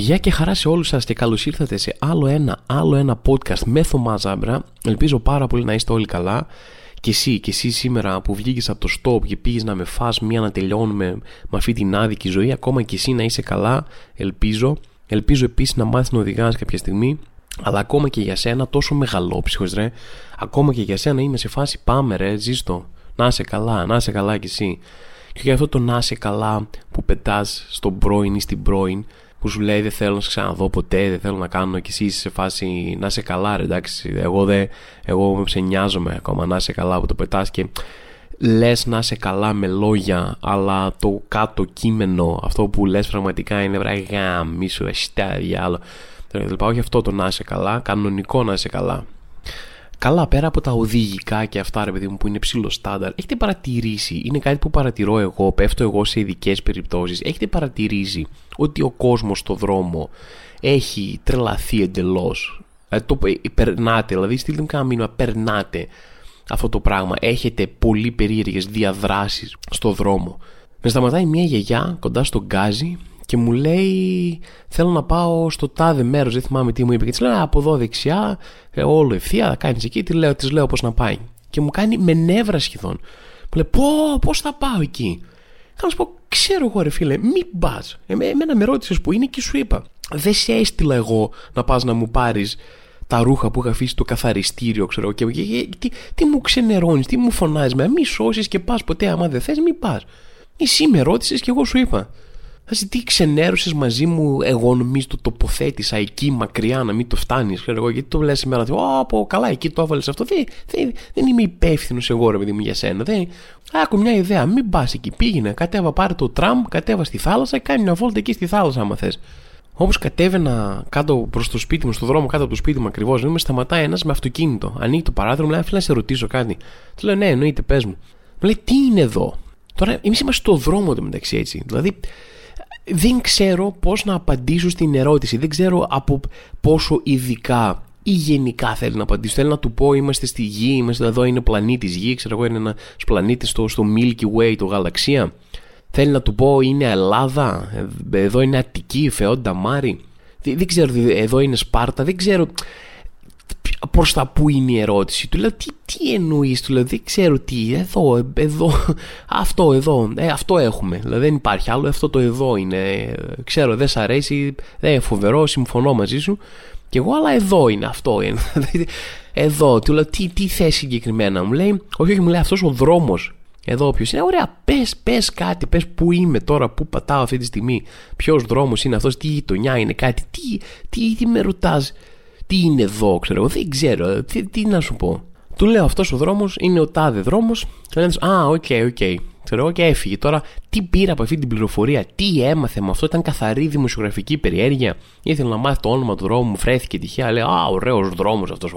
Γεια και χαρά σε όλους σας και καλώς ήρθατε σε άλλο ένα, άλλο ένα podcast με Θωμά Ζάμπρα. Ελπίζω πάρα πολύ να είστε όλοι καλά. Και εσύ, και εσύ σήμερα που βγήκες από το stop και πήγες να με φας μία να τελειώνουμε με αυτή την άδικη ζωή, ακόμα και εσύ να είσαι καλά, ελπίζω. Ελπίζω επίσης να μάθεις να οδηγάς κάποια στιγμή, αλλά ακόμα και για σένα τόσο μεγαλόψυχος ρε, ακόμα και για σένα είμαι σε φάση πάμε ρε, ζήστο, να είσαι καλά, να είσαι καλά κι εσύ. Και για αυτό το να είσαι καλά που πετάς στον πρώην ή στην πρώην, που σου λέει δεν θέλω να σε ξαναδώ ποτέ, δεν θέλω να κάνω και εσύ είσαι σε φάση να είσαι καλά ρε εντάξει. Εγώ, δεν, εγώ σε νοιάζομαι ακόμα να είσαι καλά που το πετάς και λες να είσαι καλά με λόγια αλλά το κάτω κείμενο αυτό που λες πραγματικά είναι βραγά μη σου εστιά διάλο όχι αυτό το να είσαι καλά κανονικό να είσαι καλά Καλά, πέρα από τα οδηγικά και αυτά, ρε παιδί μου, που είναι ψηλό στάνταρ, έχετε παρατηρήσει, είναι κάτι που παρατηρώ εγώ, πέφτω εγώ σε ειδικές περιπτώσεις, έχετε παρατηρήσει ότι ο κόσμος στο δρόμο έχει τρελαθεί εντελώς; Δηλαδή, το περνάτε, δηλαδή, στείλτε μου κανένα μήνυμα, περνάτε αυτό το πράγμα. Έχετε πολύ περίεργες διαδράσεις στο δρόμο. Με σταματάει μια γιαγιά κοντά στον γκάζι και μου λέει θέλω να πάω στο τάδε μέρος, δεν θυμάμαι τι μου είπε και της λέω από εδώ δεξιά, ε, όλο ευθεία, θα κάνεις εκεί, τη λέω, της λέω πώς να πάει και μου κάνει με νεύρα σχεδόν μου λέει πω πώς θα πάω εκεί θα σου πω ξέρω εγώ ρε φίλε μην πας εμένα με ρώτησες που είναι και σου είπα δεν σε έστειλα εγώ να πας να μου πάρεις τα ρούχα που είχα αφήσει στο καθαριστήριο, ξέρω και, και, και τι, τι μου ξενερώνεις, τι μου φωνάζεις, μη σώσεις και πας ποτέ. Άμα δεν θες, μην πας. Εσύ με ρώτησες και εγώ σου είπα. Θα τι ξενέρωσες μαζί μου, εγώ νομίζω το τοποθέτησα εκεί μακριά να μην το φτάνεις. εγώ, γιατί το λε σήμερα. Ω, πω, καλά, εκεί το έβαλες αυτό. Δεν, δεν, δεν είμαι υπεύθυνος εγώ, ρε παιδί μου, για σένα. Δεν, άκου μια ιδέα, μην πας εκεί. Πήγαινε, κατέβα, πάρε το τραμ, κατέβα στη θάλασσα, κάνει μια βόλτα εκεί στη θάλασσα, άμα θες. Όπως κατέβαινα κάτω προς το σπίτι μου, στο δρόμο κάτω από το σπίτι μου ακριβώς, με σταματάει ένας με αυτοκίνητο. Ανοίγει το παράθυρο, μου λέει: Φίλα, να σε ρωτήσω κάτι. Του λέω: Ναι, εννοείται, πες μου. Μου λέει: Τι είναι εδώ; Τώρα, εμείς είμαστε στο δρόμο του μεταξύ έτσι. Δηλαδή, δεν ξέρω πώς να απαντήσω στην ερώτηση. Δεν ξέρω από πόσο ειδικά ή γενικά θέλει να απαντήσω. Θέλει να του πω είμαστε στη Γη, είμαστε εδώ, είναι πλανήτης Γη, ξέρω εγώ είναι ένας πλανήτης στο, στο Milky Way, το γαλαξία. Θέλει να του πω είναι Ελλάδα, εδώ είναι Αττική, Φεόντα Μάρη. Δεν, δεν ξέρω, εδώ είναι Σπάρτα, δεν ξέρω προς τα που είναι η ερώτηση. Του λέω τι, τι εννοείς, του λέω δεν ξέρω τι, εδώ, εδώ, αυτό εδώ, ε, αυτό έχουμε. Δηλαδή δεν υπάρχει άλλο, αυτό το εδώ είναι. Ξέρω, δεν σ' αρέσει, δεν είναι φοβερό, συμφωνώ μαζί σου. Και εγώ, αλλά εδώ είναι, αυτό είναι. εδώ, του λέω τι, τι θέση συγκεκριμένα. Μου λέει, όχι, όχι, μου λέει αυτός ο δρόμος. Εδώ όποιος είναι, ωραία, πες πες κάτι, πες πού είμαι τώρα, πού πατάω αυτή τη στιγμή, ποιος δρόμος είναι αυτός, τι γειτονιά είναι κάτι, τι, τι, τι με ρωτάς; Τι είναι εδώ, ξέρω εγώ, δεν ξέρω, τι, τι να σου πω. Του λέω αυτός ο δρόμος είναι ο τάδε δρόμος. Και λέει, Α, ok, okay, ok. Okay. Ξέρω εγώ και έφυγε. Τώρα, τι πήρα από αυτή την πληροφορία, τι έμαθε με αυτό, ήταν καθαρή δημοσιογραφική περιέργεια. Ήθελε να μάθει το όνομα του δρόμου, βρέθηκε τυχαία. Λέει, Α, ωραίος δρόμος αυτός.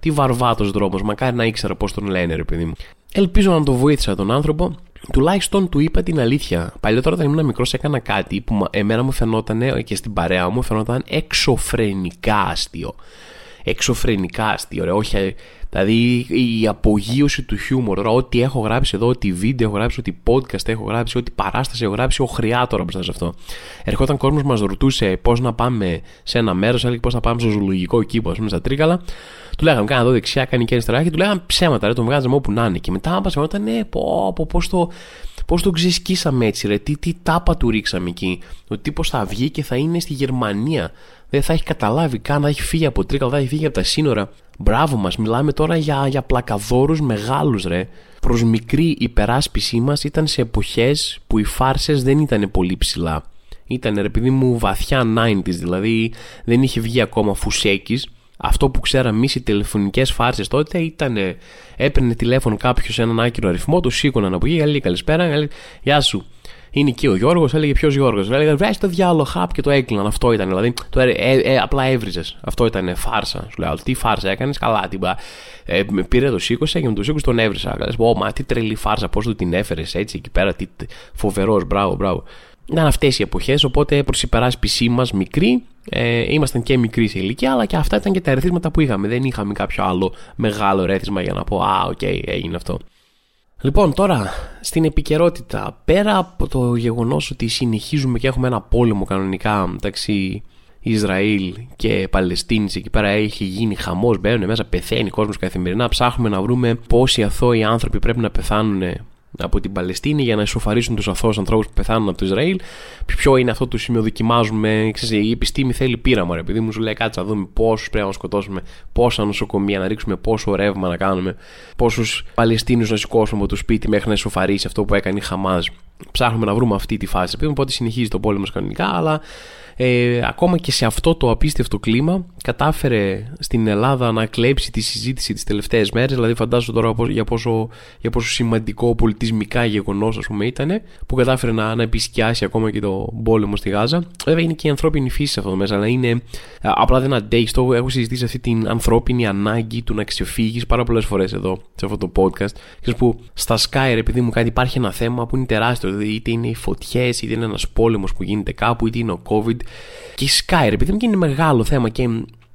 Τι βαρβάτος δρόμος, μακάρι να ήξερα πώς τον λένε, ρε παιδί μου. Ελπίζω να το βοήθησα τον άνθρωπο. Τουλάχιστον του είπα την αλήθεια. Παλιότερα όταν ήμουν μικρός έκανα κάτι που εμένα μου φαινόταν και στην παρέα μου φαινόταν εξωφρενικά αστείο. Εξωφρενικά αστείο, ρε. Όχι, δηλαδή η απογείωση του χιούμορ. Τώρα, ό,τι έχω γράψει εδώ, ό,τι βίντεο έχω γράψει, ό,τι podcast έχω γράψει, ό,τι παράσταση έχω γράψει, οχριά τώρα μπροστά σε αυτό. Ερχόταν κόσμος μας ρωτούσε πώς να πάμε σε ένα μέρος, έλεγε πώς να πάμε στο ζωολογικό κήπο, ας πούμε, στα Τρίκαλα. Του λέγαμε, κάνα εδώ δεξιά, κάνει και αριστερά και του λέγαμε ψέματα, ρε, τον βγάζαμε όπου να είναι. Και μετά μας φαινόταν, ναι, πω, πω, πώς το, πώς το ξεσκίσαμε έτσι, ρε, τι, τι τάπα του ρίξαμε εκεί. Ο τύπος θα βγει και θα είναι στη Γερμανία. Δεν θα έχει καταλάβει καν, θα έχει φύγει από τρίκα, θα έχει φύγει από τα σύνορα. Μπράβο μας, μιλάμε τώρα για, για πλακαδόρους μεγάλους, ρε. Προς μικρή υπεράσπιση μας ήταν σε εποχές που οι φάρσες δεν ήταν πολύ ψηλά. Ήταν ρε παιδί μου βαθιά 90s, δηλαδή δεν είχε βγει ακόμα φουσέκης αυτό που ξέραμε εμείς οι τηλεφωνικές φάρσες τότε ήταν έπαιρνε τηλέφωνο κάποιος σε έναν άκυρο αριθμό, του σήκωναν από εκεί, λέει καλησπέρα, λέει, Γεια σου. Είναι εκεί ο Γιώργος, έλεγε ποιος Γιώργος. Έλεγε Βρει το διάλογο, χαπ και το έκλειναν. Αυτό ήταν. Δηλαδή, το, ε, ε, ε, απλά έβριζες. Αυτό ήταν φάρσα. Σου λέω, τι φάρσα έκανες, καλά. Τι, ε, πήρε το σήκωσε και με το σήκωσε τον έβρισα. Ω, μα τι τρελή φάρσα, πώς του την έφερες έτσι εκεί πέρα. Τι φοβερός, μπράβο, μπράβο. Ήταν αυτές οι εποχές, οπότε προς υπεράσπισή μας μικροί, ε, ήμασταν και μικροί σε ηλικία, αλλά και αυτά ήταν και τα ερεθίσματα που είχαμε. Δεν είχαμε κάποιο άλλο μεγάλο ερέθισμα για να πω Α, ok, okay, έγινε αυτό. Λοιπόν, τώρα στην επικαιρότητα, πέρα από το γεγονός ότι συνεχίζουμε και έχουμε ένα πόλεμο κανονικά μεταξύ Ισραήλ και Παλαιστίνης εκεί πέρα έχει γίνει χαμός, μπαίνουν μέσα, πεθαίνει κόσμος καθημερινά, ψάχνουμε να βρούμε πόσοι αθώοι άνθρωποι πρέπει να πεθάνουν από την Παλαιστίνη για να ισοφαρίσουν τους αθώους ανθρώπους που πεθάνουν από το Ισραήλ. Ποιο είναι αυτό το σημείο, δοκιμάζουμε. Ξέρεις, η επιστήμη θέλει πείραμα, ρε επειδή μου σου λέει κάτσε να δούμε πόσους πρέπει να σκοτώσουμε, πόσα νοσοκομεία να ρίξουμε, πόσο ρεύμα να κάνουμε, πόσους Παλαιστίνους να σηκώσουμε από το σπίτι μέχρι να ισοφαρίσει αυτό που έκανε η Χαμάζ. Ψάχνουμε να βρούμε αυτή τη φάση. Οπότε συνεχίζει το πόλεμο κανονικά, αλλά ε, ακόμα και σε αυτό το απίστευτο κλίμα κατάφερε στην Ελλάδα να κλέψει τη συζήτηση τις τελευταίες μέρες. Δηλαδή φαντάζομαι τώρα για πόσο, για πόσο σημαντικό πολιτισμικά γεγονός ας πούμε ήταν που κατάφερε να, να επισκιάσει ακόμα και το πόλεμο στη Γάζα. Βέβαια είναι και η ανθρώπινη φύση σε αυτό μέσα αλλά είναι απλά δεν αντέχεις. Το έχω συζητήσει αυτή την ανθρώπινη ανάγκη του να ξεφύγεις πάρα πολλές φορές εδώ σε αυτό το podcast. Και που στα Sky επειδή μου κάτι υπάρχει ένα θέμα που είναι τεράστιο. Δηλαδή είτε είναι οι φωτιές είτε είναι ένας πόλεμος που γίνεται κάπου είτε είναι ο COVID και η Sky, επειδή είναι μεγάλο θέμα και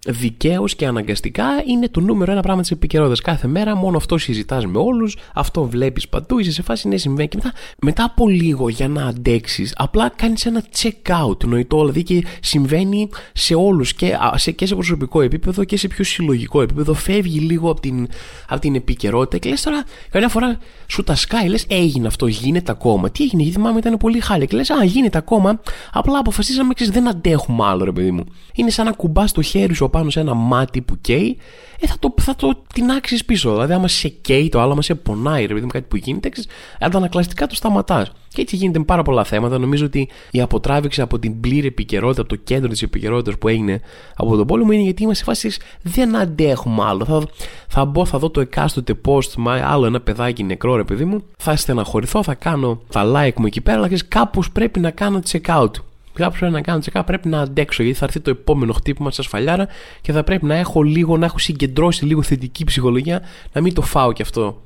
δικαίως και αναγκαστικά είναι το νούμερο ένα πράγμα της επικαιρότητας. Κάθε μέρα μόνο αυτό συζητάς με όλους, αυτό βλέπεις παντού, είσαι σε φάση ναι, συμβαίνει. Και μετά, μετά από λίγο για να αντέξεις, απλά κάνεις ένα check out νοητό, δηλαδή και συμβαίνει σε όλους και, σε, και σε προσωπικό επίπεδο και σε πιο συλλογικό επίπεδο. Φεύγει λίγο από την, από την επικαιρότητα και λες τώρα, καμιά φορά σου τα σκάει, λες έγινε αυτό, γίνεται ακόμα. Τι έγινε, γιατί θυμάμαι ήταν πολύ χάλια. Και λες, Α, γίνεται ακόμα, απλά αποφασίσαμε, ξέρεις, δεν αντέχουμε άλλο, ρε παιδί μου. Είναι σαν να κουμπάς το χέρι σου πάνω σε ένα μάτι που καίει, ε, θα το, θα το τεινάξει πίσω. Δηλαδή, άμα σε καίει το άλλο, άμα σε πονάει, ρε παιδί μου, κάτι που γίνεται, αντανακλαστικά το σταματάς. Και έτσι γίνεται με πάρα πολλά θέματα. Νομίζω ότι η αποτράβηξη από την πλήρη επικαιρότητα, από το κέντρο της επικαιρότητας που έγινε από τον πόλεμο είναι γιατί είμαστε σε φάση δεν αντέχουμε άλλο. Θα, θα μπω, θα δω το εκάστοτε post, μα άλλο ένα παιδάκι νεκρό, ρε παιδί μου. Θα στεναχωρηθώ, θα κάνω τα like μου εκεί πέρα, αλλά κάπως πρέπει να κάνω check out. Κάπω πρέπει να κάνω τσεκά, πρέπει να αντέξω γιατί θα έρθει το επόμενο χτύπημα στα σφαλιάρα και θα πρέπει να έχω λίγο, να έχω συγκεντρώσει λίγο θετική ψυχολογία, να μην το φάω κι αυτό.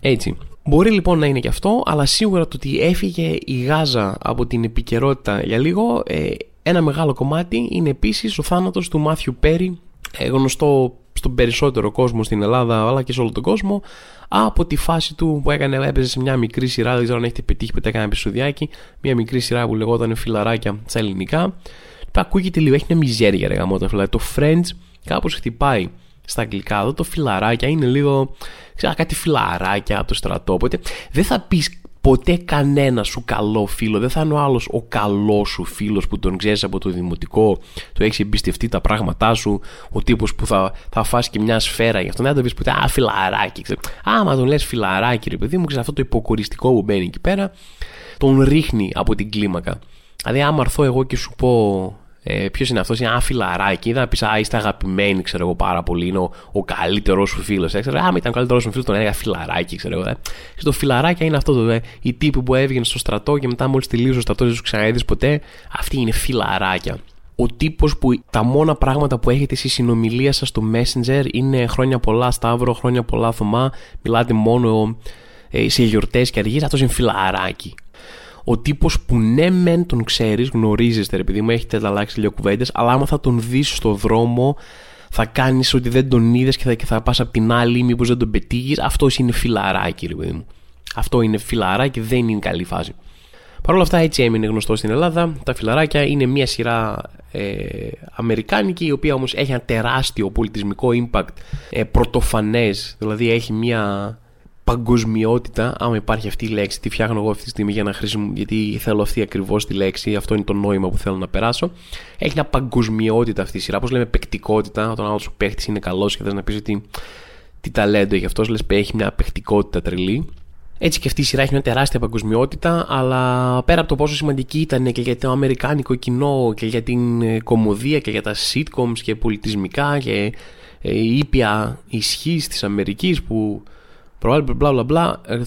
Έτσι. Μπορεί λοιπόν να είναι και αυτό, αλλά σίγουρα το ότι έφυγε η Γάζα από την επικαιρότητα για λίγο, ε, ένα μεγάλο κομμάτι είναι επίσης ο θάνατος του Μάθιου Πέρι, ε, γνωστό στον περισσότερο κόσμο στην Ελλάδα αλλά και σε όλο τον κόσμο από τη φάση του που έκανε, έπαιζε σε μια μικρή σειρά, δεν ξέρω αν έχετε πετύχει που έκανε επεισοδιάκι, μια μικρή σειρά που λεγόταν Φιλαράκια στα ελληνικά. Ακούγεται λίγο, έχει μια μιζέρια ρε γαμότα, δηλαδή το Friends κάπως χτυπάει στα αγγλικά. Εδώ το φιλαράκια είναι λίγο, ξέρω, κάτι φιλαράκια από το στρατό. Οπότε δεν θα πεις ποτέ κανένα σου καλό φίλο. Δεν θα είναι ο άλλος ο καλός σου φίλος που τον ξέρεις από το δημοτικό, το έχεις εμπιστευτεί τα πράγματά σου, ο τύπος που θα, θα φάσει και μια σφαίρα γι' αυτό. Δεν θα το πεις ποτέ, Α, φιλαράκι. Ξέρω. Άμα τον λες φιλαράκι, ρε παιδί μου, ξέρεις αυτό το υποκοριστικό που μπαίνει εκεί πέρα, τον ρίχνει από την κλίμακα. Δηλαδή, άμα έρθω εγώ και σου πω, ε, Ποιος είναι αυτός, είναι ένα φιλαράκι. Δεν θα πεις, Α, είστε αγαπημένοι, ξέρω εγώ πάρα πολύ. Είναι ο, ο καλύτερος σου φίλος. Ε, ξέρω, Α, ήταν ο καλύτερος σου φίλος, τον έλεγα φιλαράκι, ξέρω εγώ. Ε. Το φιλαράκι είναι αυτό το. Ε, οι τύποι που έβγαινε στο στρατό και μετά μόλις τελείωσε ο στρατός, δεν του ξαναείδε ποτέ. Αυτοί είναι φιλαράκια. Ο τύπος που τα μόνα πράγματα που έχετε στη συνομιλία σας στο Messenger είναι χρόνια πολλά Σταύρο, χρόνια πολλά Θωμά. Μιλάτε μόνο ε, σε γιορτές και αργίες. Αυτός είναι φιλαράκι ο τύπος που ναι, μεν τον ξέρεις, γνωρίζεστε, επειδή μου έχετε αλλάξει λίγο κουβέντες, αλλά άμα θα τον δεις στο δρόμο, θα κάνεις ότι δεν τον είδες και θα, θα πας από την άλλη, μήπως δεν τον πετύχεις. Αυτό είναι φιλαράκι, ρε παιδί μου. Αυτό είναι φιλαράκι, δεν είναι καλή φάση. Παρ' όλα αυτά έτσι έμεινε γνωστό στην Ελλάδα. Τα φιλαράκια είναι μια σειρά ε, αμερικάνικη η οποία όμως έχει ένα τεράστιο πολιτισμικό impact ε, πρωτοφανές δηλαδή έχει μια παγκοσμιότητα, άμα υπάρχει αυτή η λέξη, τη φτιάχνω εγώ αυτή τη στιγμή για να χρησιμοποιήσω, γιατί θέλω αυτή ακριβώς τη λέξη, αυτό είναι το νόημα που θέλω να περάσω. Έχει μια παγκοσμιότητα αυτή η σειρά. Πώ λέμε παικτικότητα, όταν άλλος σου παίχτης είναι καλός και θες να πεις ότι τι ταλέντο έχει αυτός, λες έχει μια παιχτικότητα τρελή. Έτσι και αυτή η σειρά έχει μια τεράστια παγκοσμιότητα, αλλά πέρα από το πόσο σημαντική ήταν και για το αμερικάνικο κοινό και για την ε, κομμωδία και για τα sitcoms και πολιτισμικά και ε, η ήπια ισχύ της Αμερικής που προβάλλει μπλα μπλα μπλα. Ε,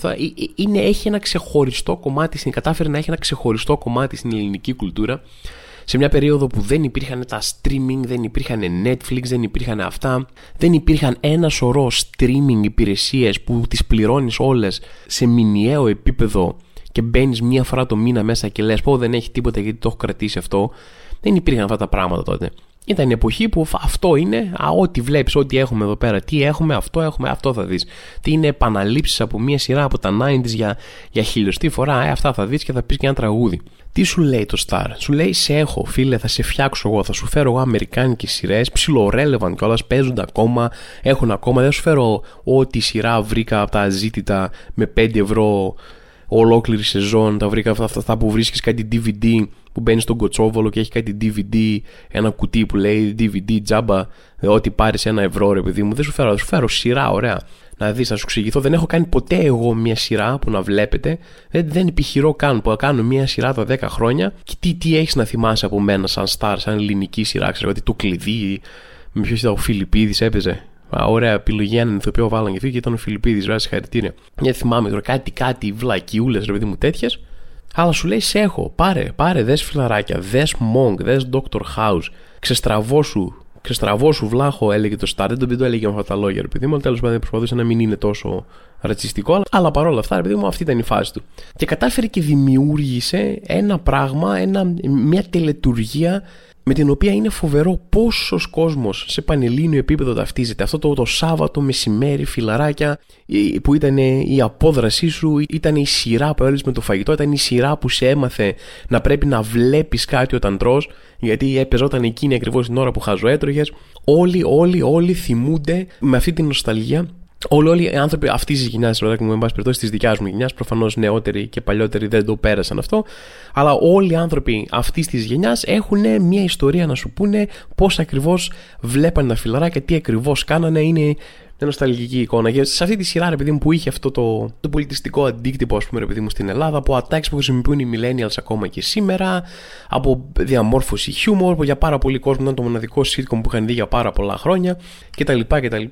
είναι, έχει ένα ξεχωριστό κομμάτι, στην, κατάφερε να έχει ένα ξεχωριστό κομμάτι στην ελληνική κουλτούρα σε μια περίοδο που δεν υπήρχαν τα streaming, δεν υπήρχαν Netflix, δεν υπήρχαν αυτά, δεν υπήρχαν ένα σωρό streaming υπηρεσίες που τις πληρώνεις όλες σε μηνιαίο επίπεδο και μπαίνεις μία φορά το μήνα μέσα και λες πω δεν έχει τίποτα γιατί το έχω κρατήσει αυτό. Δεν υπήρχαν αυτά τα πράγματα τότε. Ήταν η εποχή που αυτό είναι, α, ό,τι βλέπεις, ό,τι έχουμε εδώ πέρα, τι έχουμε, αυτό έχουμε, αυτό θα δεις. Τι είναι επαναλήψεις από μία σειρά από τα 90s για, για χιλιοστή φορά, ε, αυτά θα δεις και θα πεις και ένα τραγούδι. Τι σου λέει το Star, σου λέει σε έχω, φίλε, θα σε φτιάξω εγώ, θα σου φέρω εγώ αμερικάνικες σειρές, ψιλορέλευαν κιόλας, παίζονται ακόμα, έχουν ακόμα, δεν σου φέρω ό,τι σειρά βρήκα από τα αζήτητα με 5 ευρώ ολόκληρη σεζόν, τα βρήκα αυτά που βρίσκεις κάτι DVD που μπαίνει στον κοτσόβολο και έχει κάτι DVD, ένα κουτί που λέει DVD τζάμπα, ό,τι πάρεις ένα ευρώ ρε παιδί μου. Δεν σου φέρω, θα σου φέρω σειρά, ωραία. Να δεις, θα σου εξηγηθώ. Δεν έχω κάνει ποτέ εγώ μια σειρά που να βλέπετε. Δεν, δεν επιχειρώ καν που κάνω μια σειρά τα 10 χρόνια. Και τι, τι έχεις να θυμάσαι από μένα, σαν star, σαν ελληνική σειρά, ξέρω ότι το κλειδί. Με ποιος ήταν ο Φιλιππίδης έπαιζε. Α, ωραία επιλογή, έναν ηθοποιό βάλαν και και ήταν ο Φιλιππίδης. Βέβαια, συγχαρητήρια. Μια θυμάμαι τώρα κάτι, κάτι βλακιούλες, ρε παιδί μου τέτοιες. Αλλά σου λέει σε έχω, πάρε, πάρε, δες φιλαράκια, δες Monk, δες Doctor House, ξεστραβώσου, ξεστραβώσου βλάχο έλεγε το Star, δεν το, το έλεγε με αυτά τα λόγια, ρε παιδί μου, τέλος πάντων προσπαθούσε να μην είναι τόσο ρατσιστικό, αλλά παρόλα αυτά, ρε παιδί μου, αυτή ήταν η φάση του. Και κατάφερε και δημιούργησε ένα πράγμα, ένα, μια τελετουργία με την οποία είναι φοβερό πόσος κόσμος σε πανελλήνιο επίπεδο ταυτίζεται. Αυτό το, το Σάββατο μεσημέρι, φιλαράκια, που ήταν η απόδρασή σου, ήταν η σειρά που έλειψε με το φαγητό, ήταν η σειρά που σε έμαθε να πρέπει να βλέπεις κάτι όταν τρως, γιατί έπαιζόταν εκείνη ακριβώς την ώρα που χαζοέτρωγες. Όλοι, όλοι, όλοι θυμούνται με αυτή την νοσταλγία Όλοι, όλοι οι άνθρωποι αυτής της γενιά, μου, εν πάση περιπτώσει της δικιάς μου γενιά, προφανώς νεότεροι και παλιότεροι δεν το πέρασαν αυτό, αλλά όλοι οι άνθρωποι αυτής της γενιάς έχουν μια ιστορία να σου πούνε πώς ακριβώς βλέπανε τα φιλαράκια, τι ακριβώς κάνανε. Είναι μια νοσταλγική εικόνα. Και σε αυτή τη σειρά, ρε παιδί μου, που είχε αυτό το, το πολιτιστικό αντίκτυπο, ας πούμε, ρε παιδί μου, στην Ελλάδα, από attacks που χρησιμοποιούν οι millennials ακόμα και σήμερα, από διαμόρφωση χιούμορ, που για πάρα πολύ κόσμο ήταν το μοναδικό sitcom που είχαν δει για πάρα πολλά χρόνια κτλ. κτλ.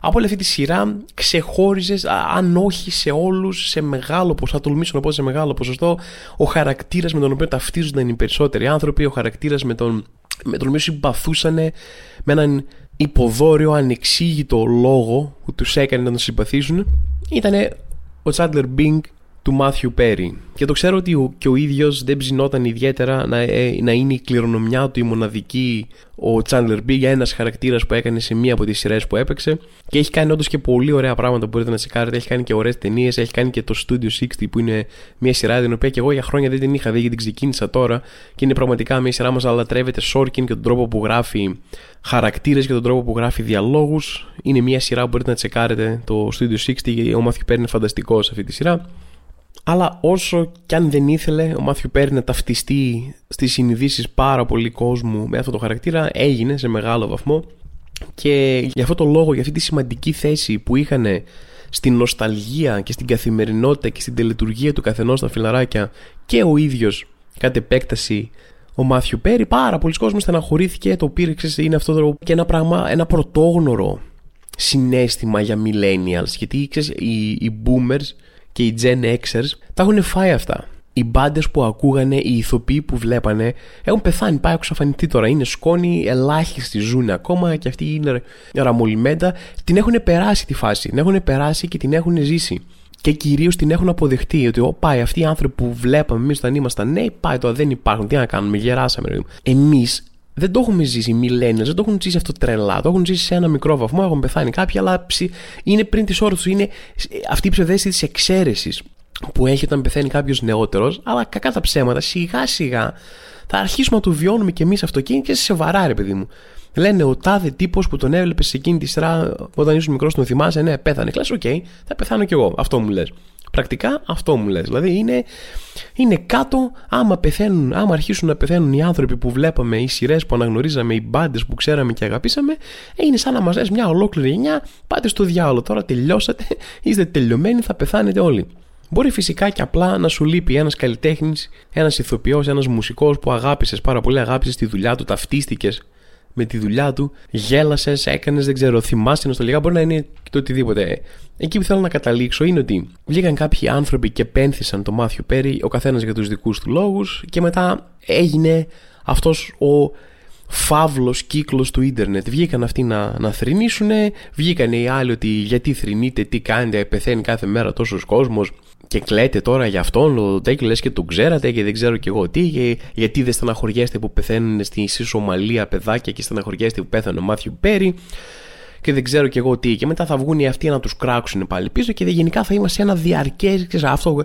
Από όλη αυτή τη σειρά ξεχώριζες, αν όχι σε όλους, σε μεγάλο ποσοστό, θα τολμήσω να πω σε μεγάλο ποσοστό, ο χαρακτήρας με τον οποίο ταυτίζονταν οι περισσότεροι άνθρωποι, ο χαρακτήρας με τον με τον οποίο συμπαθούσαν με έναν υποδόριο, ανεξήγητο λόγο που τους έκανε να τον συμπαθήσουν ήταν ο Τσάντλερ Μπίνγκ του Μάθιου Πέρι. Και το ξέρω ότι ο, και ο ίδιος δεν ψινόταν ιδιαίτερα να, ε, να είναι η κληρονομιά του η μοναδική ο Chandler Big για ένας χαρακτήρας που έκανε σε μία από τις σειρές που έπαιξε και έχει κάνει όντως και πολύ ωραία πράγματα που μπορείτε να τσεκάρετε. Έχει κάνει και ωραίες ταινίες, έχει κάνει και το Studio 60 που είναι μια σειρά την οποία και εγώ για χρόνια δεν την είχα δει γιατί την ξεκίνησα τώρα και είναι πραγματικά μια σειρά μας αλλά τρέβεται Σόρκιν και τον τρόπο που γράφει χαρακτήρες και τον τρόπο που γράφει διαλόγους. Είναι μια σειρά που μπορείτε να τσεκάρετε το Studio 60 ο Μάθιου Πέρι είναι φανταστικός σε αυτή τη σειρά. Αλλά όσο κι αν δεν ήθελε ο Μάθιου Πέρι να ταυτιστεί στις συνειδήσεις πάρα πολύ κόσμου με αυτό το χαρακτήρα, έγινε σε μεγάλο βαθμό. Και για αυτό το λόγο, για αυτή τη σημαντική θέση που είχαν στην νοσταλγία και στην καθημερινότητα και στην τελετουργία του καθενός στα φιλαράκια και ο ίδιος κατ' επέκταση ο Μάθιου Πέρι, πάρα πολλοί κόσμος στεναχωρήθηκε, το πήρε, είναι αυτό το, και ένα πράγμα, ένα πρωτόγνωρο συνέστημα για millennials, γιατί ξέρεις, οι, οι boomers και οι Gen Xers τα έχουν φάει αυτά. Οι μπάντες που ακούγανε, οι ηθοποιοί που βλέπανε έχουν πεθάνει, πάει εξαφανιστεί τώρα. Είναι σκόνη, ελάχιστοι ζουν ακόμα και αυτοί είναι ραμολιμέντα. Την έχουν περάσει τη φάση, την έχουν περάσει και την έχουν ζήσει. Και κυρίως την έχουν αποδεχτεί ότι ο, πάει αυτοί οι άνθρωποι που βλέπαμε εμείς όταν ήμασταν νέοι, πάει τώρα δεν υπάρχουν. Τι να κάνουμε, γεράσαμε. Εμείς δεν το έχουμε ζήσει οι millennials, δεν το έχουν ζήσει αυτό τρελά. Το έχουν ζήσει σε ένα μικρό βαθμό, έχουν πεθάνει κάποιοι, αλλά είναι πριν τις ώρες τους. Είναι αυτή η ψευδαίσθηση της εξαίρεσης που έχει όταν πεθαίνει κάποιος νεότερος, αλλά κακά τα ψέματα, σιγά σιγά θα αρχίσουμε να το βιώνουμε κι εμείς αυτό και είναι και σε βαρά, ρε παιδί μου. Λένε ο τάδε τύπος που τον έβλεπες σε εκείνη τη σειρά όταν ήσουν μικρός, τον θυμάσαι, ναι, πέθανε. Κλάσαι, ok, okay, θα πεθάνω κι εγώ. Αυτό μου λες. Πρακτικά αυτό μου λες. Δηλαδή είναι, είναι κάτω άμα πεθαίνουν, άμα αρχίσουν να πεθαίνουν οι άνθρωποι που βλέπαμε, οι σειρές που αναγνωρίζαμε, οι μπάντες που ξέραμε και αγαπήσαμε, ε, είναι σαν να μας λες μια ολόκληρη γενιά, πάτε στο διάλογο. Τώρα τελειώσατε, είστε τελειωμένοι, θα πεθάνετε όλοι. Μπορεί φυσικά και απλά να σου λείπει ένας καλλιτέχνης, ένας ηθοποιός, ένας μουσικός που αγάπησες πάρα πολύ, αγάπησες τη δουλειά του, ταυτίστηκες με τη δουλειά του, γέλασες, έκανες, δεν ξέρω, θυμάσαι νοσταλγικά, μπορεί να είναι και το οτιδήποτε. Εκεί που θέλω να καταλήξω είναι ότι βγήκαν κάποιοι άνθρωποι και πένθησαν το Μάθιο Πέρι, ο καθένας για τους δικούς του λόγους, και μετά έγινε αυτός ο φαύλος κύκλος του ίντερνετ. Βγήκαν αυτοί να, να θρυνήσουν, βγήκαν οι άλλοι ότι γιατί θρυνείτε, τι κάνετε, πεθαίνει κάθε μέρα τόσος κόσμος και κλαίτε τώρα για αυτόν, ο τέτοιο λες και τον ξέρατε και δεν ξέρω κι εγώ τι, και γιατί δεν στεναχωριέστε που πεθαίνουν στη Σομαλία παιδάκια και στεναχωριέστε που πέθανε ο Μάθιου Πέρι και δεν ξέρω κι εγώ τι. Και μετά θα βγουν οι αυτοί να τους κράξουν πάλι πίσω και γενικά θα είμαστε σε ένα διαρκές. Αυτό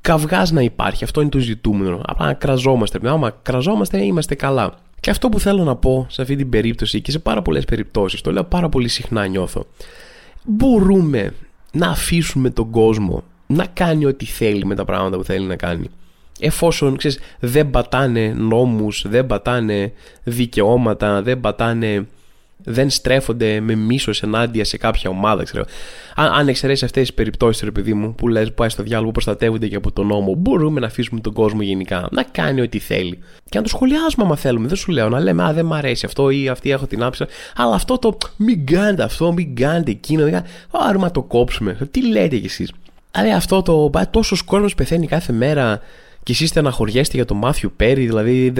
καυγάς να υπάρχει. Αυτό είναι το ζητούμενο. Απλά να κραζόμαστε. Άμα κραζόμαστε, είμαστε καλά. Και αυτό που θέλω να πω σε αυτή την περίπτωση και σε πάρα πολλές περιπτώσεις, το λέω πάρα πολύ συχνά νιώθω. Μπορούμε να αφήσουμε τον κόσμο να κάνει ό,τι θέλει με τα πράγματα που θέλει να κάνει. Εφόσον ξέρεις, δεν πατάνε νόμους, δεν πατάνε δικαιώματα, δεν πατάνε δεν στρέφονται με μίσος ενάντια σε κάποια ομάδα. Ξέρω. Αν, αν εξαιρέσεις αυτές τις περιπτώσεις, ρε παιδί μου, που λες που πάει στο διάλογο που προστατεύονται και από τον νόμο, μπορούμε να αφήσουμε τον κόσμο γενικά να κάνει ό,τι θέλει. Και να το σχολιάσουμε άμα θέλουμε. Δεν σου λέω να λέμε Α, δεν μ' αρέσει αυτό ή αυτή έχω την άψα. Αλλά αυτό το μην κάνετε αυτό, μην κάνετε εκείνο. Άρα να το κόψουμε. Τι λέτε κι εσείς. Δηλαδή αυτό το. Τόσος κόσμος πεθαίνει κάθε μέρα και εσείς στεναχωριέστε για τον Μάθιου Πέρι, δηλαδή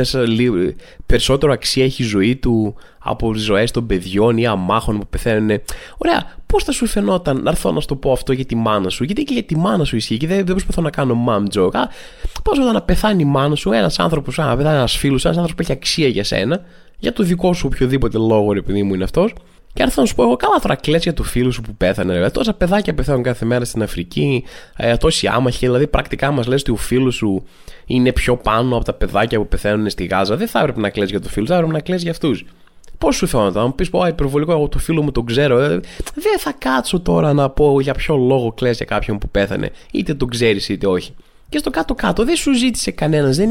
περισσότερο αξία έχει η ζωή του από τις ζωές των παιδιών ή αμάχων που πεθαίνουν. Ωραία, πώς θα σου φαινόταν να έρθω να σου το πω αυτό για τη μάνα σου, γιατί και για τη μάνα σου ισχύει, και δεν, δεν προσπαθώ να κάνω mom joke. Πώς όταν να πεθάνει η μάνα σου, ένας άνθρωπος, να πεθάνει ένας φίλος, ένας άνθρωπος που έχει αξία για σένα, για το δικό σου οποιοδήποτε λόγο, επειδή μου είναι αυτός, και έρθω να σου πω εγώ, καλά τώρα κλαις για το φίλο σου που πέθανε. Ρε. Τόσα παιδάκια πεθαίνουν κάθε μέρα στην Αφρική, ε, τόσοι άμαχοι. Δηλαδή, πρακτικά μας λες ότι ο φίλος σου είναι πιο πάνω από τα παιδάκια που πεθαίνουν στη Γάζα. Δεν θα έπρεπε να κλαις για το φίλο θα έπρεπε να κλαις για αυτούς. Πώς σου φαίνεται, να μου πεις, Πω, υπερβολικό, εγώ το φίλο μου τον ξέρω. Ε, δεν θα κάτσω τώρα να πω για ποιο λόγο κλαις για κάποιον που πέθανε. Είτε τον ξέρεις είτε όχι. Και στο κάτω-κάτω δεν σου ζήτησε κανένας. Δεν,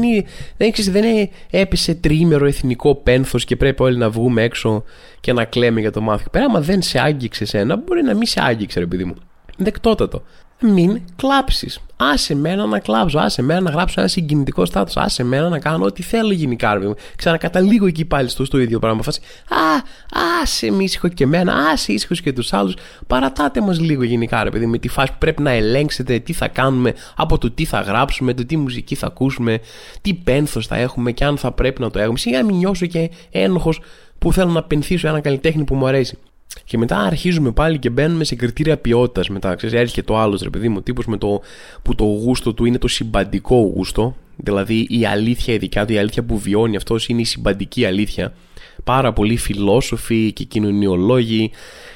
δεν, δεν έπεσε τρίμερο εθνικό πένθος και πρέπει όλοι να βγούμε έξω και να κλαίμε για το μάθημα. Πέρα, άμα δεν σε άγγιξε ένα, μπορεί να μην σε άγγιξε, ρε παιδί μου. Δεκτότατο μην κλάψεις. Άσε μένα να κλάψω, άσε μένα να γράψω ένα συγκινητικό στάτο, άσε μένα να κάνω ό,τι θέλω γενικά. Ρε. Ξανακαταλήγω εκεί πάλι στο, στο ίδιο πράγμα. Φάση, Α, άσε με ήσυχο και εμένα, άσε ήσυχος και τους άλλους. Παρατάτε μας λίγο γενικά, ρε παιδί, με τη φάση που πρέπει να ελέγξετε τι θα κάνουμε, από το τι θα γράψουμε, το τι μουσική θα ακούσουμε, τι πένθος θα έχουμε και αν θα πρέπει να το έχουμε. Σιγά μην νιώσω και ένοχος που θέλω να πενθήσω ένα καλλιτέχνη που μου αρέσει. Και μετά αρχίζουμε πάλι και μπαίνουμε σε κριτήρια ποιότητας. Μετά ξέρεις, έρχεται το άλλος ρε παιδί μου, τύπος με το που το γούστο του είναι το συμπαντικό γούστο. Δηλαδή η αλήθεια, ειδικά η αλήθεια που βιώνει αυτός είναι η συμπαντική αλήθεια. Πάρα πολλοί φιλόσοφοι και κοινωνιολόγοι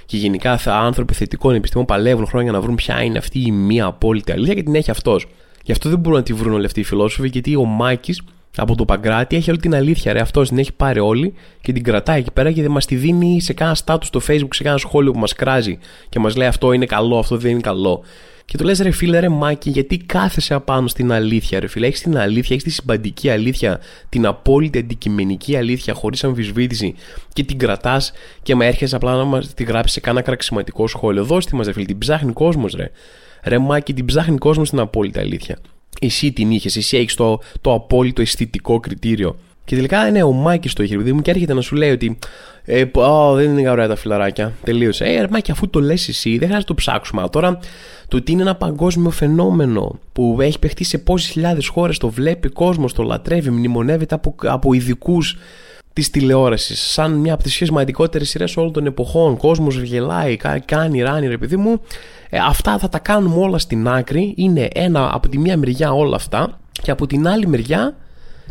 και γενικά άνθρωποι θετικών επιστημών παλεύουν χρόνια να βρουν ποια είναι αυτή η μία απόλυτη αλήθεια και την έχει αυτός. Γι' αυτό δεν μπορούν να τη βρουν όλοι αυτοί οι φιλόσοφοι, γιατί ο Μάκης από το Παγκράτη έχει όλη την αλήθεια. Ρε. Αυτός την έχει πάρει όλη και την κρατάει εκεί πέρα και δεν μας τη δίνει σε κάνα στάτου στο Facebook, σε κάνα σχόλιο που μας κράζει και μας λέει αυτό είναι καλό, αυτό δεν είναι καλό. Και του λες, ρε φίλε, ρε Μάκη, γιατί κάθεσαι απάνω στην αλήθεια, ρε φίλε. Έχεις την αλήθεια, έχεις τη συμπαντική αλήθεια, την απόλυτη αντικειμενική αλήθεια, χωρίς αμφισβήτηση και την κρατάς και με έρχεσαι απλά να μας τη γράψεις σε κάνα κραξιματικό σχόλιο. Δώστε μας, ρε φίλε, την ψάχνει κόσμος, ρε. Ρε Μάκη, την ψάχνει κόσμος στην απόλυτη αλήθεια εσύ την είχες, εσύ έχεις το, το απόλυτο αισθητικό κριτήριο. Και τελικά ναι, ο Μάκης το είχε, μου και έρχεται να σου λέει ότι. Ε, δεν είναι ωραία τα φιλαράκια. Τελείωσε. Ε, Μάκη, αφού το λες εσύ, δεν χρειάζεται να το ψάξουμε. Αλλά τώρα το ότι είναι ένα παγκόσμιο φαινόμενο που έχει παιχτεί σε πόσες χιλιάδες χώρες, το βλέπει κόσμος, το λατρεύει, μνημονεύεται από, από ειδικούς της τηλεόραση. Σαν μια από τις πιο σημαντικότερες σειρές όλων των εποχών. Κόσμος γελάει, κάνει ράνι, ρε παιδί μου. Ε, αυτά θα τα κάνουμε όλα στην άκρη. Είναι ένα από τη μία μεριά όλα αυτά και από την άλλη μεριά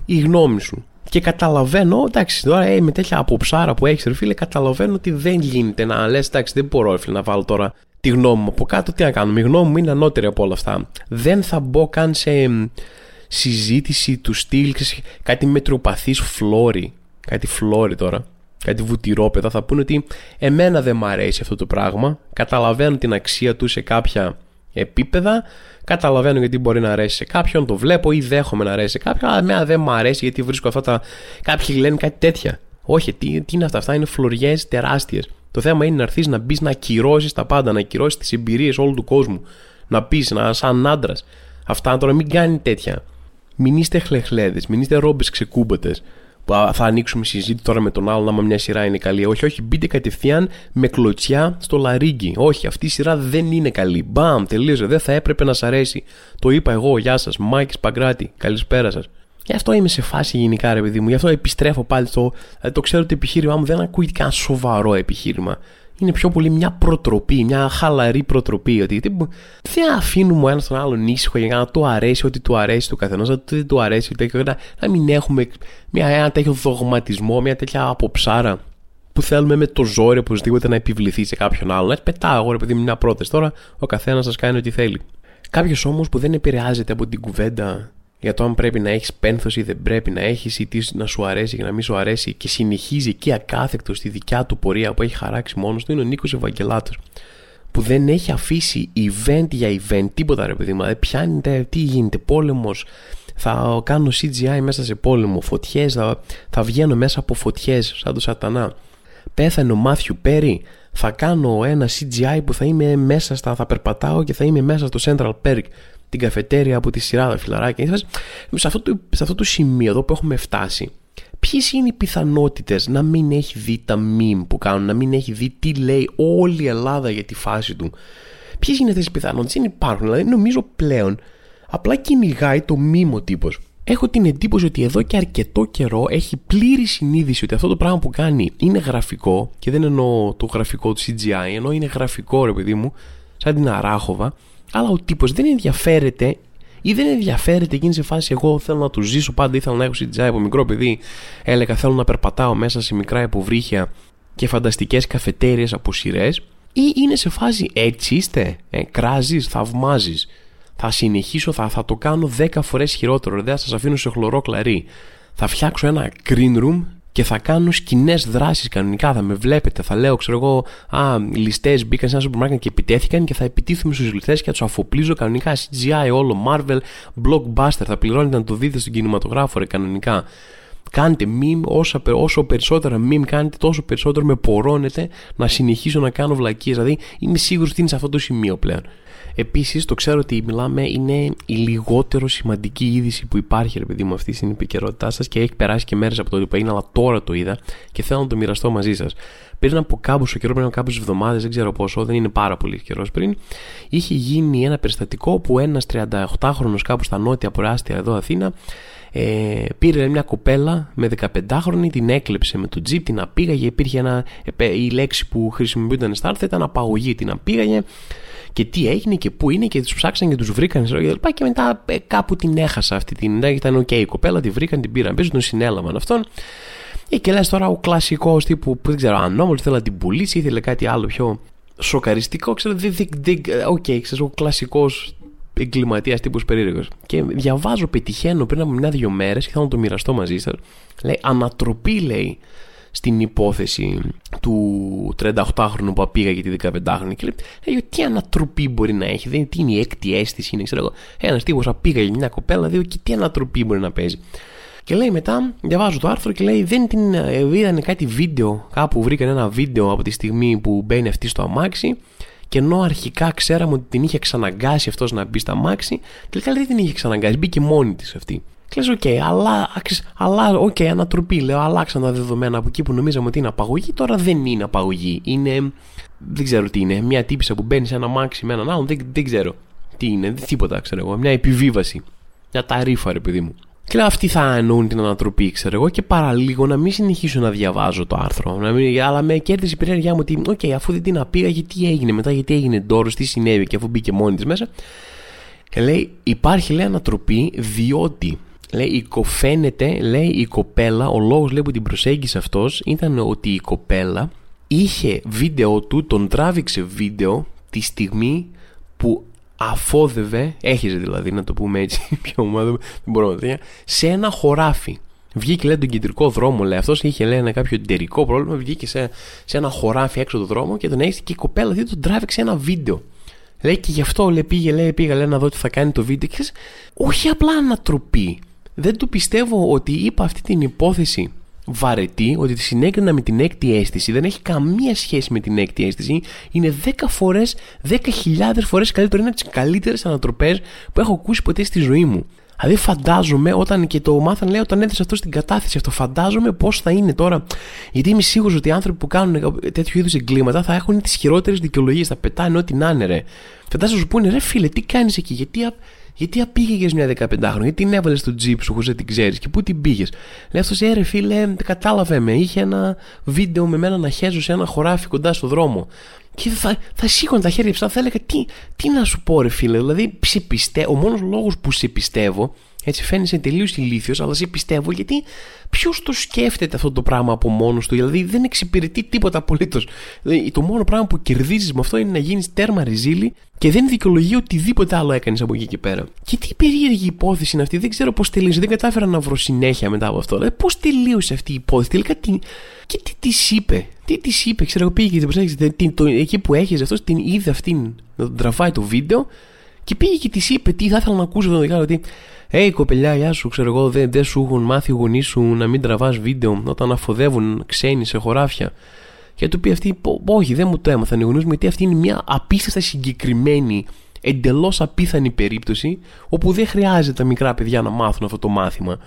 η γνώμη σου. Και καταλαβαίνω, εντάξει, τώρα ε, με τέτοια αποψάρα που έχεις, ρε φίλε, καταλαβαίνω ότι δεν γίνεται να λες, εντάξει, δεν μπορώ, φίλε, να βάλω τώρα τη γνώμη μου από κάτω. Τι να κάνω, η γνώμη μου είναι ανώτερη από όλα αυτά. Δεν θα μπω καν σε συζήτηση του στυλ, κάτι μετροπαθή φλόρι. Κάτι φλόρι τώρα κάτι βουτυρόπεδα θα πούνε ότι εμένα δεν μου αρέσει αυτό το πράγμα, καταλαβαίνω την αξία του σε κάποια επίπεδα, καταλαβαίνω γιατί μπορεί να αρέσει σε κάποιον, το βλέπω ή δέχομαι να αρέσει σε κάποιον, αλλά εμένα δεν μου αρέσει γιατί βρίσκω αυτά τα... Κάποιοι λένε κάτι τέτοια. Όχι, τι, τι είναι αυτά, αυτά είναι φλωριές τεράστιες. Το θέμα είναι να έρθεις να μπεις να ακυρώσεις τα πάντα, να ακυρώσεις τις εμπειρίες όλου του κόσμου. Να πει, να σαν άντρας. Αυτά τώρα μην κάνει τέτοια. Μην είστε χλεχλέδες, μην είστε ρόμπες ξεκούμπατες θα ανοίξουμε συζήτηση τώρα με τον άλλον άμα μια σειρά είναι καλή. Όχι, όχι, μπείτε κατευθείαν με κλωτσιά στο λαρίγκι. Όχι, αυτή η σειρά δεν είναι καλή. Μπαμ, τελείωσε. Δεν θα έπρεπε να σα αρέσει. Το είπα εγώ, γεια σας, Μάικη Παγκράτη. Καλησπέρα σας. Γι' αυτό είμαι σε φάση γενικά, ρε παιδί μου. Γι' αυτό επιστρέφω πάλι στο. Δηλαδή, το ξέρω ότι το επιχείρημά μου δεν ακούει καν σοβαρό επιχείρημα είναι πιο πολύ μια προτροπή, μια χαλαρή προτροπή. Ότι δεν αφήνουμε ο ένας τον άλλον ήσυχο για να του αρέσει ό,τι του αρέσει του καθενός, ότι δεν του αρέσει, να, να μην έχουμε μια, ένα τέτοιο δογματισμό, μια τέτοια αποψάρα που θέλουμε με το ζόρι οπωσδήποτε να επιβληθεί σε κάποιον άλλον. Έτσι πετάω εγώ, επειδή μια πρόταση τώρα, ο καθένας σας κάνει ό,τι θέλει. Κάποιος όμως που δεν επηρεάζεται από την κουβέντα για το αν πρέπει να έχεις πένθος ή δεν πρέπει να έχεις ή τι να σου αρέσει και να μην σου αρέσει και συνεχίζει εκεί ακάθεκτο στη δικιά του πορεία που έχει χαράξει μόνος του είναι ο Νίκος Ευαγγελάτος. Που δεν έχει αφήσει event για event, τίποτα ρε παιδί μου. Δηλαδή πιάνεται, τι γίνεται, πόλεμος. Θα κάνω CGI μέσα σε πόλεμο, φωτιές, θα, θα βγαίνω μέσα από φωτιές σαν το Σατανά. Πέθανε ο Μάθιου Πέρι, θα κάνω ένα CGI που θα είμαι μέσα στα. θα περπατάω και θα είμαι μέσα στο Central Perk την καφετέρια από τη σειρά φιλαράκια. Σε αυτό, το, σε αυτό το σημείο εδώ που έχουμε φτάσει, ποιες είναι οι πιθανότητες να μην έχει δει τα meme που κάνουν, να μην έχει δει τι λέει όλη η Ελλάδα για τη φάση του; Ποιες είναι αυτές οι πιθανότητες, δεν υπάρχουν. Δηλαδή, νομίζω πλέον απλά κυνηγάει το meme ο τύπος. Έχω την εντύπωση ότι εδώ και αρκετό καιρό έχει πλήρη συνείδηση ότι αυτό το πράγμα που κάνει είναι γραφικό και δεν εννοώ το γραφικό του CGI, ενώ είναι γραφικό ρε παιδί μου, σαν την Αράχοβα αλλά ο τύπος δεν ενδιαφέρεται ή δεν ενδιαφέρεται εκείνη σε φάση. Εγώ θέλω να τους ζήσω πάντα. Ήθελα να έχω CGI από μικρό παιδί. Έλεγα θέλω να περπατάω μέσα σε μικρά υποβρύχια και φανταστικές καφετέρειε από σειρές. Ή είναι σε φάση έτσι είστε. Ε, Κράζεις, θαυμάζεις. Θα συνεχίσω, θα, θα το κάνω 10 φορές χειρότερο. Δεν θα σας αφήνω σε χλωρό κλαρί. Θα φτιάξω ένα green room και θα κάνω σκηνές δράσεις κανονικά. Θα με βλέπετε, θα λέω, ξέρω εγώ, Α, ληστές μπήκαν σε ένα σούπερ μάρκετ και επιτέθηκαν και θα επιτίθουμε στους ληστές και θα τους αφοπλίζω κανονικά. CGI, όλο, Marvel, blockbuster. Θα πληρώνετε να το δείτε στον κινηματογράφο, ρε, κανονικά. Κάντε meme, όσο, όσο περισσότερα meme κάνετε, τόσο περισσότερο με πορώνετε να συνεχίσω να κάνω βλακίες. Δηλαδή, είμαι σίγουρος ότι είναι σε αυτό το σημείο πλέον. Επίσης, το ξέρω ότι μιλάμε, είναι η λιγότερο σημαντική είδηση που υπάρχει, ρε παιδί μου, αυτή στην επικαιρότητά σας και έχει περάσει και μέρες από το που έγινε, αλλά τώρα το είδα και θέλω να το μοιραστώ μαζί σας. Πριν από κάμποσο καιρό, πριν από κάποιες εβδομάδες, δεν ξέρω πόσο, δεν είναι πάρα πολύ καιρός πριν, είχε γίνει ένα περιστατικό που ένας 38χρονος κάπου στα νότια προάστια εδώ Αθήνα ε, πήρε μια κοπέλα μια 15χρονη, την έκλεψε με το τζιπ, την απήγαγε. Υπήρχε ένα, η λέξη που χρησιμοποιούνταν στα άρθρα ήταν απαγωγή. Την απήγαγε και τι έγινε και πού είναι και τους ψάξαν και τους βρήκαν και, και μετά ε, κάπου την έχασα αυτή την. Ήταν ok, okay, η κοπέλα τη βρήκαν, την πήραν πίσω, τον συνέλαβαν αυτόν. Ε, και λες τώρα ο κλασικός τύπος που δεν ξέρω αν όμω θέλει να την πουλήσει, ήθελε κάτι άλλο πιο σοκαριστικό. Ξέρω, ok, okay, ξέρω, ο κλασικός εγκληματίας τύπος περίεργος. Και διαβάζω, πετυχαίνω πριν από μια-δύο μέρες και θέλω να το μοιραστώ μαζί σας. Λέει ανατροπή, λέει, στην υπόθεση του 38χρονου που απήγαγε τη 15χρονη και λέει, τι ανατροπή μπορεί να έχει, δεν τι είναι η έκτη αίσθηση, είναι ξέρω εγώ. Ένας τύπος απήγαγε μια κοπέλα, δύο και τι ανατροπή μπορεί να παίζει. Και λέει μετά, διαβάζω το άρθρο και λέει, δεν την ε, είδανε κάτι βίντεο, κάπου βρήκαν ένα βίντεο από τη στιγμή που μπαίνει αυτή στο αμάξι και ενώ αρχικά ξέραμε ότι την είχε εξαναγκάσει αυτός να μπει στ' αμάξι, τελικά δεν την είχε εξαναγκάσει, μπήκε μόνη της αυτή. Και λες, OK, okay, αλλά, αλλά, OK, okay, ανατροπή. Λέω, αλλάξαν τα δεδομένα από εκεί που νομίζαμε ότι είναι απαγωγή. Τώρα δεν είναι απαγωγή. Είναι. Δεν ξέρω τι είναι. Μια τύπισσα που μπαίνει σε ένα αμάξι με έναν άλλον. Δεν, δεν ξέρω τι είναι. Τίποτα, ξέρω εγώ. Μια επιβίβαση. Μια ταρίφα, ρε παιδί μου. Και λέω, αυτοί θα εννοούν την ανατροπή, ξέρω εγώ, και παραλίγο να μην συνεχίσω να διαβάζω το άρθρο. Να μην, αλλά με κέρδισε η περιέργειά μου ότι, OK, okay, αφού δεν την απήγαγε, γιατί έγινε μετά, γιατί έγινε ντόρος, τι συνέβη και αφού μπήκε μόνη της μέσα. Και λέει, υπάρχει λέει ανατροπή διότι λέει, η, φαίνεται, λέει η κοπέλα, ο λόγος λέει που την προσέγγισε αυτός ήταν ότι η κοπέλα είχε βίντεο του, τον τράβηξε βίντεο τη στιγμή που αφόδευε, έχιζε δηλαδή να το πούμε έτσι, πιο ομάδα, δεν μπορώ να το σε ένα χωράφι. Βγήκε λέει τον κεντρικό δρόμο, λέει αυτός είχε λέει ένα κάποιο εταιρικό πρόβλημα. Βγήκε σε, σε ένα χωράφι έξω το δρόμο και τον έχει και η κοπέλα δηλαδή τον τράβηξε ένα βίντεο. Λέει και γι' αυτό λέει, πήγε, λέει, πήγα λέει, να δω τι θα κάνει το βίντεο. Και όχι απλά ανατροπή δεν του πιστεύω ότι είπα αυτή την υπόθεση βαρετή, ότι τη συνέκρινα με την έκτη αίσθηση, δεν έχει καμία σχέση με την έκτη αίσθηση, είναι 10 φορές, 10.000 φορές καλύτερο, είναι από τις καλύτερες ανατροπές που έχω ακούσει ποτέ στη ζωή μου. Δηλαδή φαντάζομαι όταν και το μάθαν λέει όταν έδωσε αυτό στην κατάθεση αυτό φαντάζομαι πώς θα είναι τώρα γιατί είμαι σίγουρος ότι οι άνθρωποι που κάνουν τέτοιου είδους εγκλήματα θα έχουν τις χειρότερες δικαιολογίες θα πετάνε ό,τι να είναι ρε φαντάζομαι σου πούνε ρε φίλε τι κάνεις εκεί γιατί Γιατί πήγε μια 15χρονη, γιατί την έβαλες στο τζιπ σου χωρίς να την ξέρεις και πού την πήγες; Λέει αυτός, έρε «Ε, φίλε, κατάλαβε με. Είχε ένα βίντεο με μένα να χέζω σε ένα χωράφι κοντά στο δρόμο. Και θα, θα σήκωνα τα χέρια ψηλά, θα έλεγα τι, τι να σου πω, ρε φίλε. Δηλαδή, σε πιστεύω. Ο μόνος λόγος που σε πιστεύω έτσι φαίνεσαι τελείως ηλίθιος, αλλά σε πιστεύω γιατί ποιος το σκέφτεται αυτό το πράγμα από μόνος του. Δηλαδή δεν εξυπηρετεί τίποτα απολύτως. Δηλαδή, το μόνο πράγμα που κερδίζεις με αυτό είναι να γίνεις τέρμα ριζίλη και δεν δικαιολογεί οτιδήποτε άλλο έκανες από εκεί και πέρα. Και τι περίεργη υπόθεση είναι αυτή, δεν ξέρω πώς τελείωσε. Δεν κατάφερα να βρω συνέχεια μετά από αυτό. Δηλαδή, πώς τελείωσε αυτή η υπόθεση, τελικά τι. Και τι της είπε, τι της είπε, ξέρω εγώ πήγε εκεί που έχεις αυτός, την είδε αυτήν να τον τραβάει το βίντεο και πήγε και της είπε τι θα ήθελα να ακούσω τον δικά ότι Hey κοπελιά, γεια σου, ξέρω εγώ, δεν, δεν σου έχουν μάθει οι γονείς σου να μην τραβάς βίντεο όταν αφοδεύουν ξένοι σε χωράφια. Και του πει αυτή, Όχι, δεν μου το έμαθαν οι γονείς μου, γιατί αυτή είναι μια απίστευτα συγκεκριμένη, εντελώς απίθανη περίπτωση, όπου δεν χρειάζεται τα μικρά παιδιά να μάθουν αυτό το μάθημα.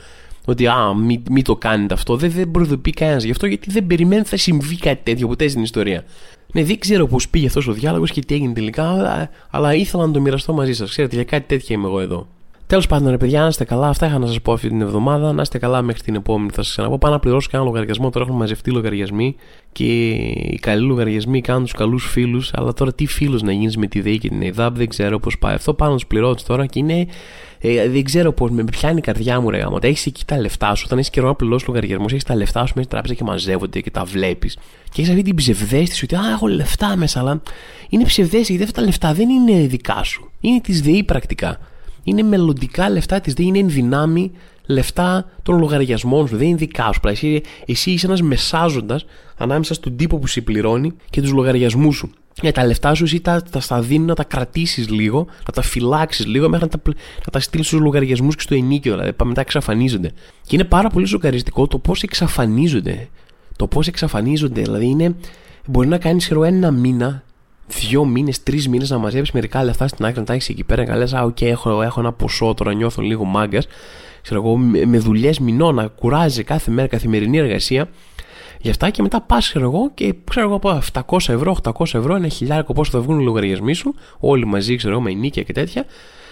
Ότι, α, μην μη το κάνετε αυτό. Δεν, δεν προειδοποιεί κανένας γι' αυτό, γιατί δεν περιμένει ότι θα συμβεί κάτι τέτοιο ποτέ στην ιστορία. Ναι, δεν ξέρω πώς πήγε αυτός ο διάλογος και τι έγινε τελικά, αλλά, αλλά ήθελα να το μοιραστώ μαζί σας. Ξέρετε, για κάτι τέτοιο είμαι εγώ εδώ. Τέλος πάντων, ρε παιδιά, να είστε καλά. Αυτά είχα να σας πω αυτή την εβδομάδα. Να είστε καλά μέχρι την επόμενη. Θα σας ξαναπώ. Πάω να πληρώσω κανένα λογαριασμό. Τώρα έχουν μαζευτεί λογαριασμοί και οι καλοί λογαριασμοί κάνουν τους καλούς φίλους. Αλλά τώρα τι φίλου να γίνεις με τη ΔΕΗ και την ΕΔΑΠ δεν ξέρω πώς πάει. Αυτό πάνω τους πληρώνεις τώρα και είναι. Ε, δεν ξέρω πώς με πιάνει η καρδιά μου, ρε γάμο. Έχεις εκεί τα λεφτά σου. Όταν έχεις καιρό να πληρώσεις λογαριασμό, έχεις τα λεφτά σου μέσα στην τράπεζα και μαζεύονται και τα βλέπεις. Και έχεις αυτή την ψευδέστηση ότι Α, έχω λεφτά μέσα, αλλά είναι ψευδέστηση γιατί αυτά τα λεφτά δεν είναι δικά σου. Είναι της ΔΕΗ πρακτικά είναι μελλοντικά λεφτά της ΔΕΗ, είναι ενδυνάμει λεφτά των λογαριασμών σου, δεν είναι δικά σου. Εσύ, εσύ είσαι ένας μεσάζοντας ανάμεσα στον τύπο που σε πληρώνει και τους λογαριασμούς σου. Για τα λεφτά σου εσύ τα, τα στα δίνεις να τα κρατήσεις λίγο, να τα φυλάξεις λίγο μέχρι να τα, να τα στείλεις στους λογαριασμούς και στο ενοίκιο. Δηλαδή μετά εξαφανίζονται. Και είναι πάρα πολύ σοκαριστικό το πώς εξαφανίζονται. Το πώς εξαφανίζονται. Δηλαδή είναι, μπορεί να κάνεις ένα μήνα δύο μήνες, τρεις μήνες να μαζεύεις μερικά λεφτά στην άκρη να τα έχεις εκεί πέρα. Να λες, Α, οκ, έχω, έχω ένα ποσό τώρα, νιώθω λίγο μάγκας. Ξέρω εγώ, με δουλειές μηνών να κουράζει κάθε μέρα καθημερινή εργασία. Γι' αυτά και μετά πας, ξέρω εγώ, και ξέρω εγώ από 700 ευρώ, 800 ευρώ, ένα χιλιάρικο πόσο θα βγουν οι λογαριασμοί σου, όλοι μαζί, ξέρω εγώ, με νίκια και τέτοια.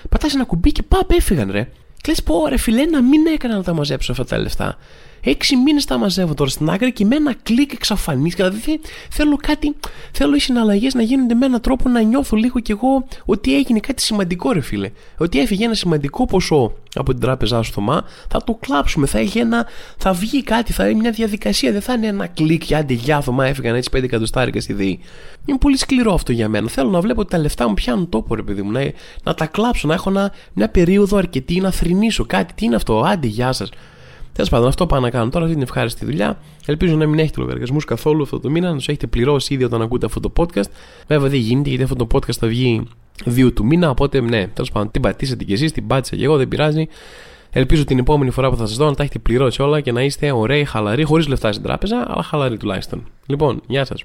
Πατάς ένα κουμπί και παπ, έφυγαν ρε. Και λες, πω ρε φιλέ, να μην έκανα να τα μαζέψω αυτά τα λεφτά. Έξι μήνες τα μαζεύω τώρα στην άκρη και με ένα κλικ εξαφανίστηκα. Δηλαδή θέλω κάτι, θέλω οι συναλλαγές να γίνονται με έναν τρόπο να νιώθω λίγο κι εγώ ότι έγινε κάτι σημαντικό, ρε φίλε. Ότι έφυγε ένα σημαντικό ποσό από την τράπεζά σου Θωμά, θα το κλάψουμε. Θα, έχει ένα, θα βγει κάτι, θα είναι μια διαδικασία. Δεν θα είναι ένα κλικ και άντε γεια Θωμά, έφυγαν έτσι 5 εκατοστάρικα στη ΔΕΗ. Είναι πολύ σκληρό αυτό για μένα. Θέλω να βλέπω ότι τα λεφτά μου πιάνουν τόπο, ρε παιδί μου. Να, να τα κλάψω, να έχω ένα, μια περίοδο αρκετή να θρυνήσω κάτι. Τι είναι αυτό, άντε γεια σας. Τέλος πάντων, αυτό πάω να κάνω τώρα, αυτή την ευχάριστη δουλειά. Ελπίζω να μην έχετε λογαριασμούς καθόλου αυτό το μήνα, να τους έχετε πληρώσει ήδη όταν ακούτε αυτό το podcast. Βέβαια δεν γίνεται γιατί αυτό το podcast θα βγει 2 του μήνα. Οπότε, ναι, τέλος πάντων, την πατήσατε κι εσείς, την πάτησα κι εγώ, δεν πειράζει. Ελπίζω την επόμενη φορά που θα σας δω να τα έχετε πληρώσει όλα και να είστε ωραίοι, χαλαροί, χωρίς λεφτά στην τράπεζα, αλλά χαλαροί τουλάχιστον. Λοιπόν, γεια σας.